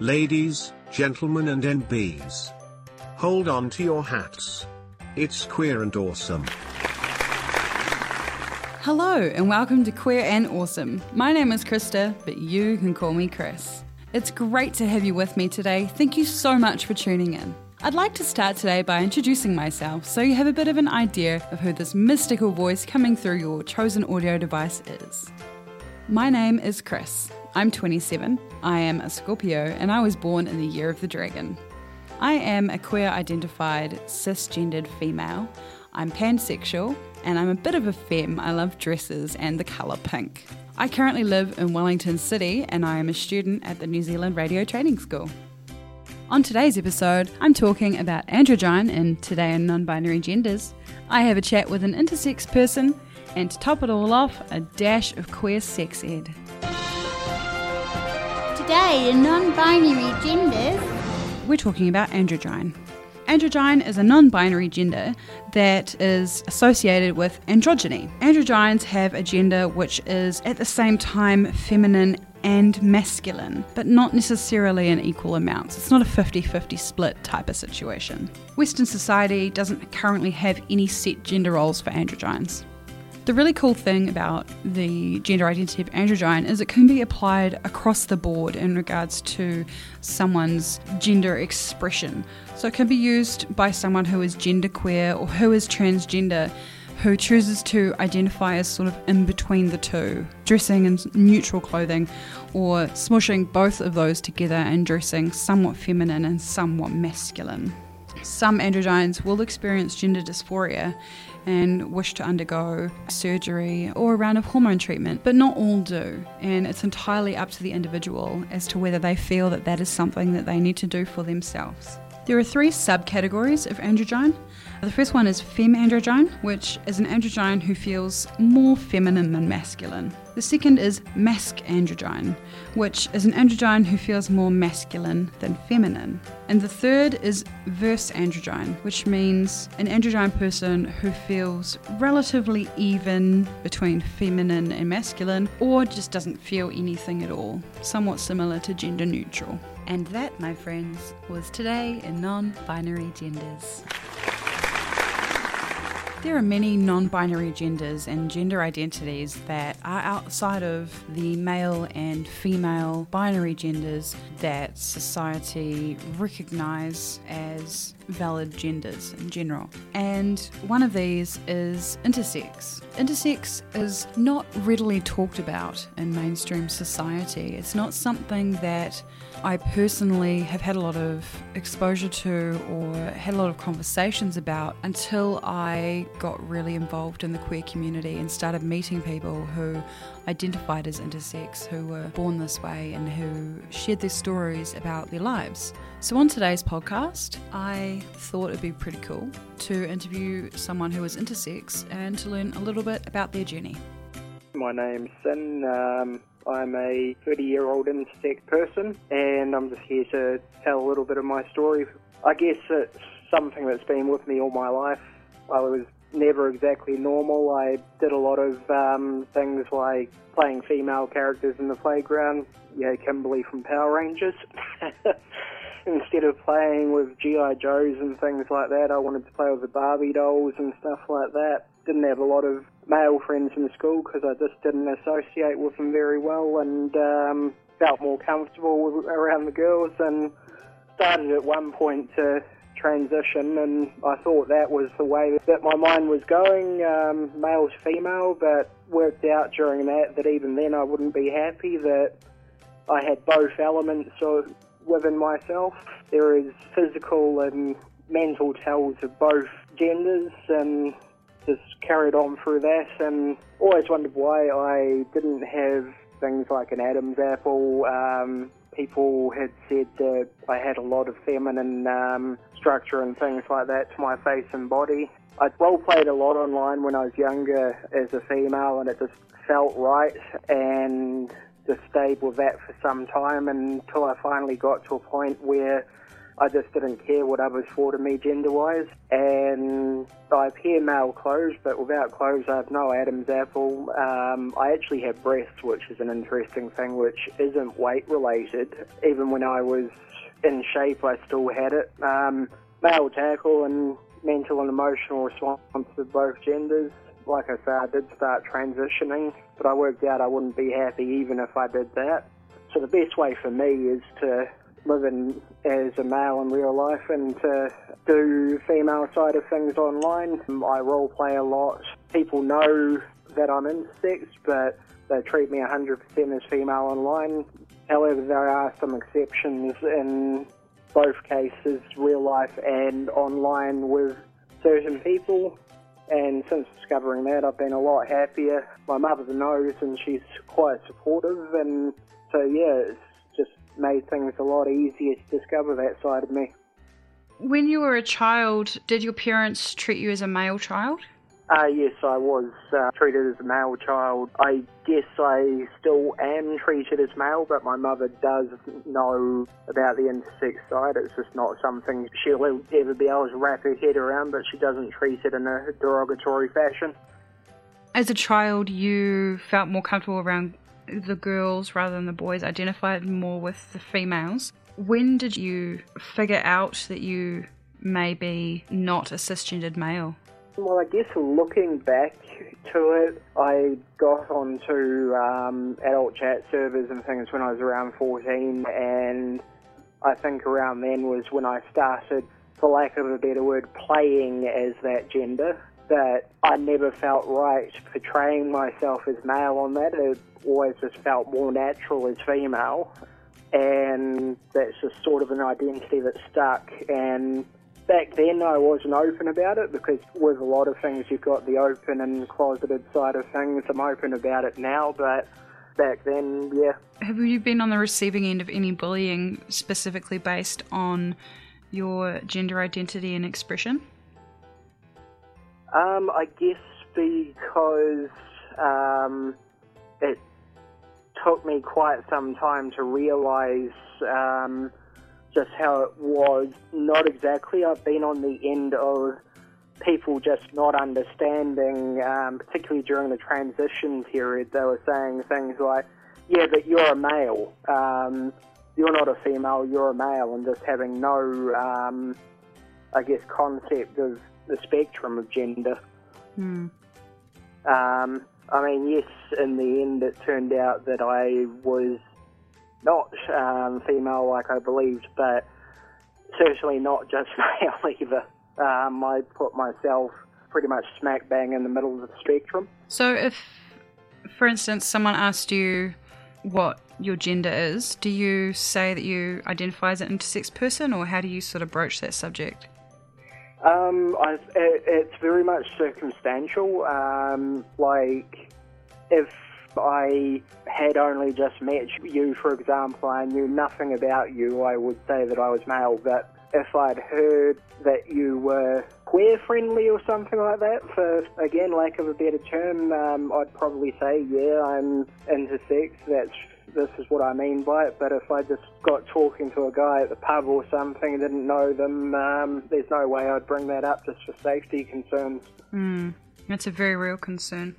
Ladies, gentlemen, and NBs. Hold on to your hats. It's queer and awesome. Hello, and welcome to Queer and Awesome. My name is Krista, but you can call me Chris. It's great to have you with me today. Thank you so much for tuning in. I'd like to start today by introducing myself so you have a bit of an idea of who this mystical voice coming through your chosen audio device is. My name is Chris. I'm 27. I am a Scorpio and I was born in the year of the dragon. I am a queer identified cisgendered female. I'm pansexual and I'm a bit of a femme. I love dresses and the colour pink. I currently live in Wellington City and I am a student at the New Zealand Radio Training School. On today's episode, I'm talking about androgyne in Today in Non Binary Genders. I have a chat with an intersex person and to top it all off, a dash of queer sex ed. Today in non-binary genders, we're talking about androgyne. Androgyne is a non binary gender that is associated with androgyny. Androgynes have a gender which is at the same time feminine and masculine, but not necessarily in equal amounts. It's not a 50 50 split type of situation. Western society doesn't currently have any set gender roles for androgynes. The really cool thing about the gender identity of androgyne is it can be applied across the board in regards to someone's gender expression. So it can be used by someone who is genderqueer or who is transgender who chooses to identify as sort of in between the two, dressing in neutral clothing, or smushing both of those together and dressing somewhat feminine and somewhat masculine. Some androgynes will experience gender dysphoria and wish to undergo surgery or a round of hormone treatment, but not all do. And it's entirely up to the individual as to whether they feel that that is something that they need to do for themselves. There are three subcategories of androgyne. The first one is femandrogyne, which is an androgyne who feels more feminine than masculine. The second is mascandrogyne, which is an androgyne who feels more masculine than feminine. And the third is verse androgyne, which means an androgyne person who feels relatively even between feminine and masculine, or just doesn't feel anything at all, somewhat similar to gender neutral. And that, my friends, was today in non binary genders. There are many non binary genders and gender identities that are outside of the male and female binary genders that society recognise as valid genders in general. And one of these is intersex. Intersex is not readily talked about in mainstream society. It's not something that I personally have had a lot of exposure to or had a lot of conversations about until I got really involved in the queer community and started meeting people who identified as intersex, who were born this way, and who shared their stories about their lives. So, on today's podcast, I thought it'd be pretty cool to interview someone who is intersex and to learn a little bit about their journey. My name's Sin. Um, I'm a 30 year old intersex person, and I'm just here to tell a little bit of my story. I guess it's something that's been with me all my life. While I was never exactly normal. I did a lot of um, things like playing female characters in the playground. Yeah, Kimberly from Power Rangers. Instead of playing with G.I. Joes and things like that, I wanted to play with the Barbie dolls and stuff like that. Didn't have a lot of male friends in school because I just didn't associate with them very well and um, felt more comfortable around the girls and started at one point to transition, and I thought that was the way that my mind was going, um, male to female, but worked out during that that even then I wouldn't be happy that I had both elements of, within myself. There is physical and mental tells of both genders, and just carried on through that, and always wondered why I didn't have things like an Adam's apple. Um, people had said that I had a lot of feminine um, structure and things like that to my face and body. I role played a lot online when I was younger as a female, and it just felt right, and just stayed with that for some time until I finally got to a point where I just didn't care what others thought of me gender-wise. And I appear male clothes, but without clothes I have no Adam's apple. Um, I actually have breasts, which is an interesting thing, which isn't weight-related. Even when I was in shape, I still had it. Um, male tackle and mental and emotional response to both genders. Like I said, I did start transitioning, but I worked out I wouldn't be happy even if I did that. So the best way for me is to live in, as a male in real life and to do female side of things online. I role play a lot. People know that I'm intersex, but they treat me 100% as female online. However, there are some exceptions in both cases, real life and online, with certain people. And since discovering that, I've been a lot happier. My mother knows, and she's quite supportive. And so, yeah, it's made things a lot easier to discover that side of me. When you were a child, did your parents treat you as a male child? Uh, yes, I was uh, treated as a male child. I guess I still am treated as male, but my mother does know about the intersex side. It's just not something she'll ever be able to wrap her head around, but she doesn't treat it in a derogatory fashion. As a child, you felt more comfortable around the girls rather than the boys, identified more with the females. When did you figure out that you may be not a cisgendered male? Well, I guess looking back to it, I got onto um, adult chat servers and things when I was around 14, and I think around then was when I started, for lack of a better word, playing as that gender. That I never felt right portraying myself as male on that. It always just felt more natural as female, and that's just sort of an identity that stuck. And back then I wasn't open about it because with a lot of things you've got the open and closeted side of things. I'm open about it now, but back then, yeah. Have you been on the receiving end of any bullying specifically based on your gender identity and expression? Um, I guess because um, it took me quite some time to realise um, just how it was. Not exactly. I've been on the end of people just not understanding, um, particularly during the transition period. They were saying things like, yeah, but you're a male. Um, you're not a female, you're a male, and just having no, um, I guess, concept of the spectrum of gender. Hmm. Um, I mean, yes, in the end, it turned out that I was not um, female like I believed, but certainly not just male either. Um, I put myself pretty much smack bang in the middle of the spectrum. So, if, for instance, someone asked you what your gender is, do you say that you identify as an intersex person, or how do you sort of broach that subject? Um, it, it's very much circumstantial. Um, like, if I had only just met you, for example, I knew nothing about you, I would say that I was male. But if I'd heard that you were queer friendly or something like that, for again, lack of a better term, um, I'd probably say, yeah, I'm intersex. That's this is what I mean by it. But if I just got talking to a guy at the pub or something, and didn't know them, um, there's no way I'd bring that up just for safety concerns. Hmm. That's a very real concern.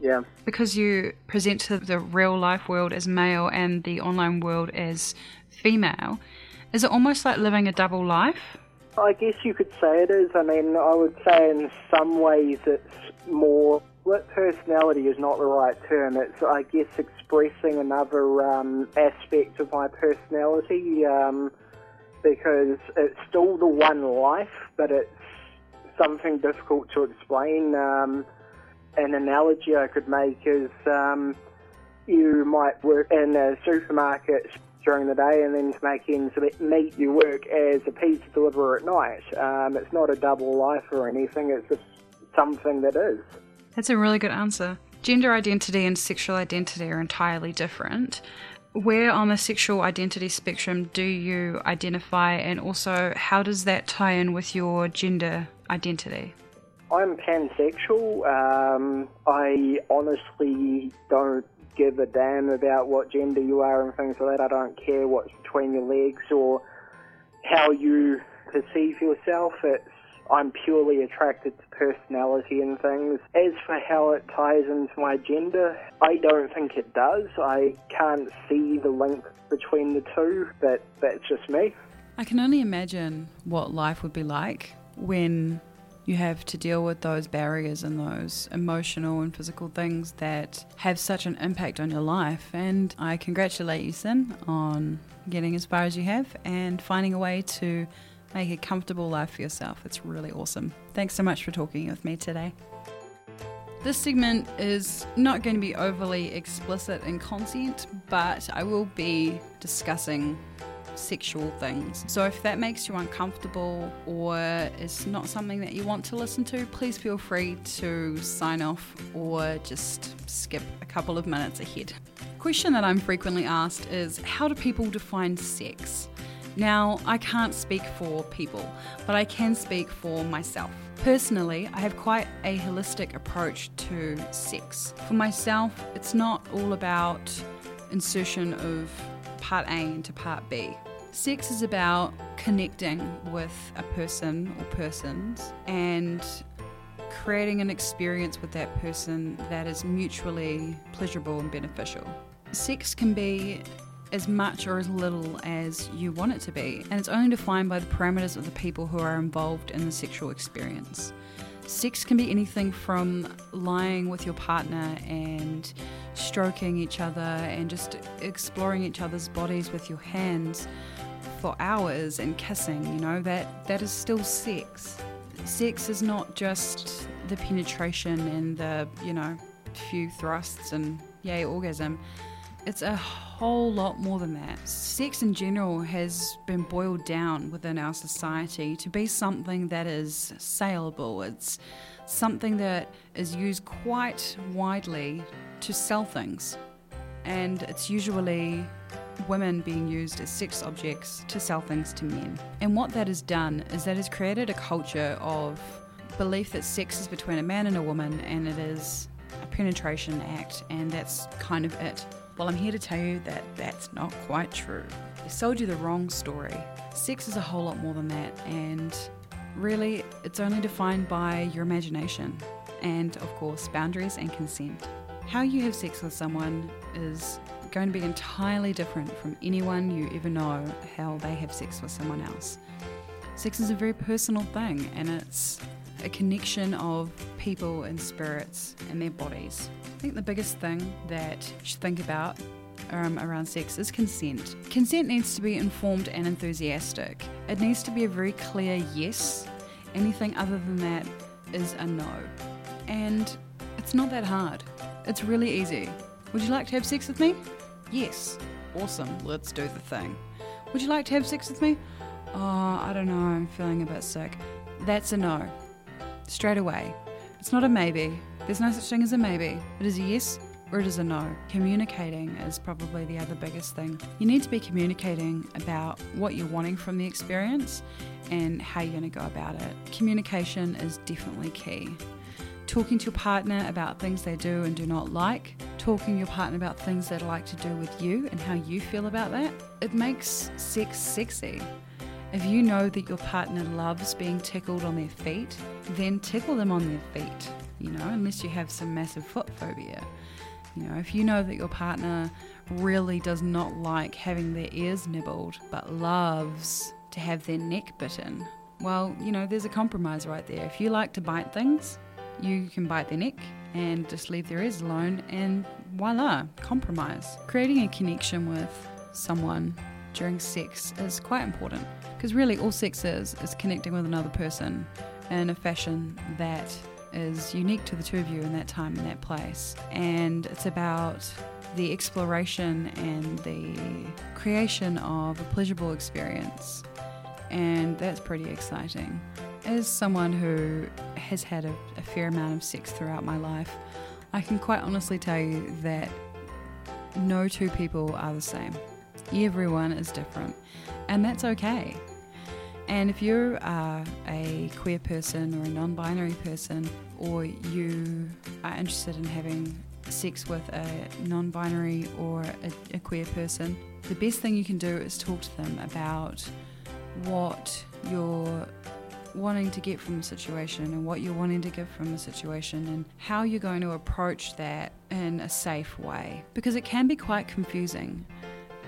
Yeah. Because you present to the real life world as male and the online world as female, is it almost like living a double life? I guess you could say it is. I mean, I would say in some ways it's more. Well, personality is not the right term. It's, I guess, expressing another um, aspect of my personality um, because it's still the one life, but it's something difficult to explain. Um, an analogy I could make is um, you might work in a supermarket during the day and then to make ends meet you work as a pizza deliverer at night. Um, it's not a double life or anything, it's just something that is. That's a really good answer. Gender identity and sexual identity are entirely different. Where on the sexual identity spectrum do you identify, and also how does that tie in with your gender identity? I'm pansexual. Um, I honestly don't give a damn about what gender you are and things like that. I don't care what's between your legs or how you perceive yourself. It's I'm purely attracted to personality and things. As for how it ties into my gender, I don't think it does. I can't see the link between the two, but that's just me. I can only imagine what life would be like when you have to deal with those barriers and those emotional and physical things that have such an impact on your life. And I congratulate you, Sin, on getting as far as you have and finding a way to make a comfortable life for yourself. It's really awesome. Thanks so much for talking with me today. This segment is not going to be overly explicit in content, but I will be discussing sexual things. So if that makes you uncomfortable or is not something that you want to listen to, please feel free to sign off or just skip a couple of minutes ahead. Question that I'm frequently asked is how do people define sex? Now, I can't speak for people, but I can speak for myself. Personally, I have quite a holistic approach to sex. For myself, it's not all about insertion of part A into part B. Sex is about connecting with a person or persons and creating an experience with that person that is mutually pleasurable and beneficial. Sex can be as much or as little as you want it to be, and it's only defined by the parameters of the people who are involved in the sexual experience. Sex can be anything from lying with your partner and stroking each other and just exploring each other's bodies with your hands for hours and kissing, you know, that, that is still sex. Sex is not just the penetration and the, you know, few thrusts and yay orgasm. It's a whole lot more than that. Sex in general has been boiled down within our society to be something that is saleable. It's something that is used quite widely to sell things. And it's usually women being used as sex objects to sell things to men. And what that has done is that has created a culture of belief that sex is between a man and a woman and it is a penetration act, and that's kind of it. Well, I'm here to tell you that that's not quite true. They sold you the wrong story. Sex is a whole lot more than that, and really, it's only defined by your imagination and, of course, boundaries and consent. How you have sex with someone is going to be entirely different from anyone you ever know how they have sex with someone else. Sex is a very personal thing, and it's a connection of people and spirits and their bodies. I think the biggest thing that you should think about um, around sex is consent. Consent needs to be informed and enthusiastic. It needs to be a very clear yes. Anything other than that is a no. And it's not that hard. It's really easy. Would you like to have sex with me? Yes. Awesome. Let's do the thing. Would you like to have sex with me? Oh, I don't know. I'm feeling a bit sick. That's a no. Straight away. It's not a maybe. There's no such thing as a maybe. It is a yes or it is a no. Communicating is probably the other biggest thing. You need to be communicating about what you're wanting from the experience and how you're going to go about it. Communication is definitely key. Talking to your partner about things they do and do not like, talking to your partner about things they'd like to do with you and how you feel about that, it makes sex sexy. If you know that your partner loves being tickled on their feet, then tickle them on their feet you know, unless you have some massive foot phobia. You know, if you know that your partner really does not like having their ears nibbled but loves to have their neck bitten, well, you know, there's a compromise right there. If you like to bite things, you can bite their neck and just leave their ears alone, and voila, compromise. Creating a connection with someone during sex is quite important because really all sex is is connecting with another person in a fashion that is unique to the two of you in that time and that place. And it's about the exploration and the creation of a pleasurable experience. And that's pretty exciting. As someone who has had a, a fair amount of sex throughout my life, I can quite honestly tell you that no two people are the same. Everyone is different, and that's okay. And if you are a queer person or a non binary person, or you are interested in having sex with a non binary or a, a, queer person, the best thing you can do is talk to them about what you're wanting to get from the situation and what you're wanting to give from the situation and how you're going to approach that in a safe way because it can be quite confusing.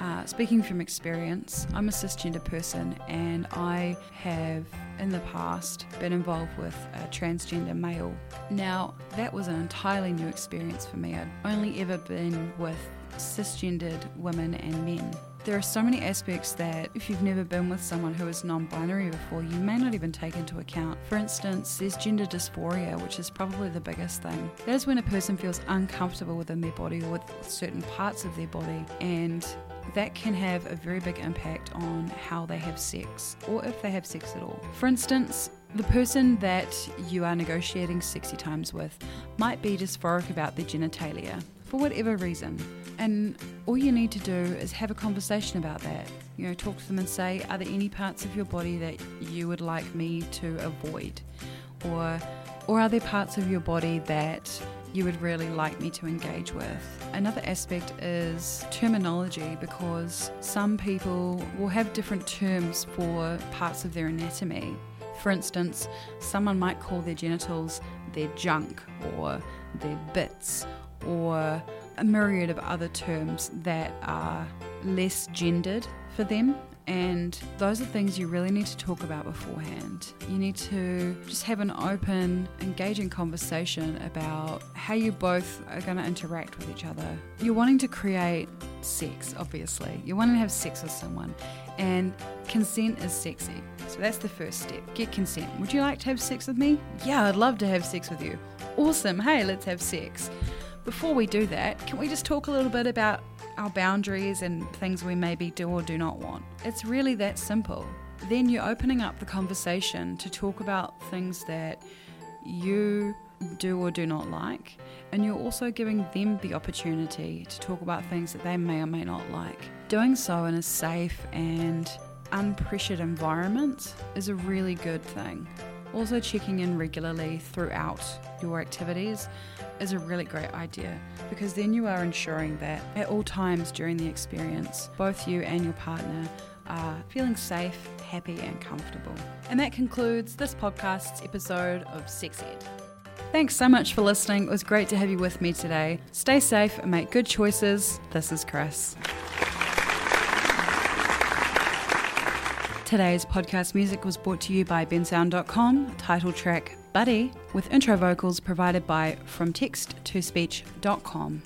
Uh, speaking from experience, I'm a cisgender person and I have in the past been involved with a transgender male. Now, that was an entirely new experience for me. I'd only ever been with cisgendered women and men. There are so many aspects that, if you've never been with someone who is non binary before, you may not even take into account. For instance, there's gender dysphoria, which is probably the biggest thing. That is when a person feels uncomfortable within their body or with certain parts of their body, and that can have a very big impact on how they have sex or if they have sex at all. For instance, the person that you are negotiating sexy times with might be dysphoric about their genitalia for whatever reason. And all you need to do is have a conversation about that. You know, talk to them and say, are there any parts of your body that you would like me to avoid? Or or are there parts of your body that you would really like me to engage with? Another aspect is terminology because some people will have different terms for parts of their anatomy. For instance, someone might call their genitals their junk or their bits or a myriad of other terms that are less gendered for them. And those are things you really need to talk about beforehand. You need to just have an open, engaging conversation about how you both are going to interact with each other. You're wanting to create sex, obviously. You're wanting to have sex with someone, and consent is sexy. So that's the first step. Get consent. Would you like to have sex with me? Yeah, I'd love to have sex with you. Awesome. Hey, let's have sex. Before we do that, can we just talk a little bit about our boundaries and things we maybe do or do not want? It's really that simple. Then you're opening up the conversation to talk about things that you do or do not like, and you're also giving them the opportunity to talk about things that they may or may not like. Doing so in a safe and unpressured environment is a really good thing. Also, checking in regularly throughout your activities is a really great idea because then you are ensuring that at all times during the experience, both you and your partner are feeling safe, happy, and comfortable. And that concludes this podcast's episode of Sex Ed. Thanks so much for listening. It was great to have you with me today. Stay safe and make good choices. This is Chris. Today's podcast music was brought to you by bensound.com, title track Buddy, with intro vocals provided by FromTextToSpeech.com.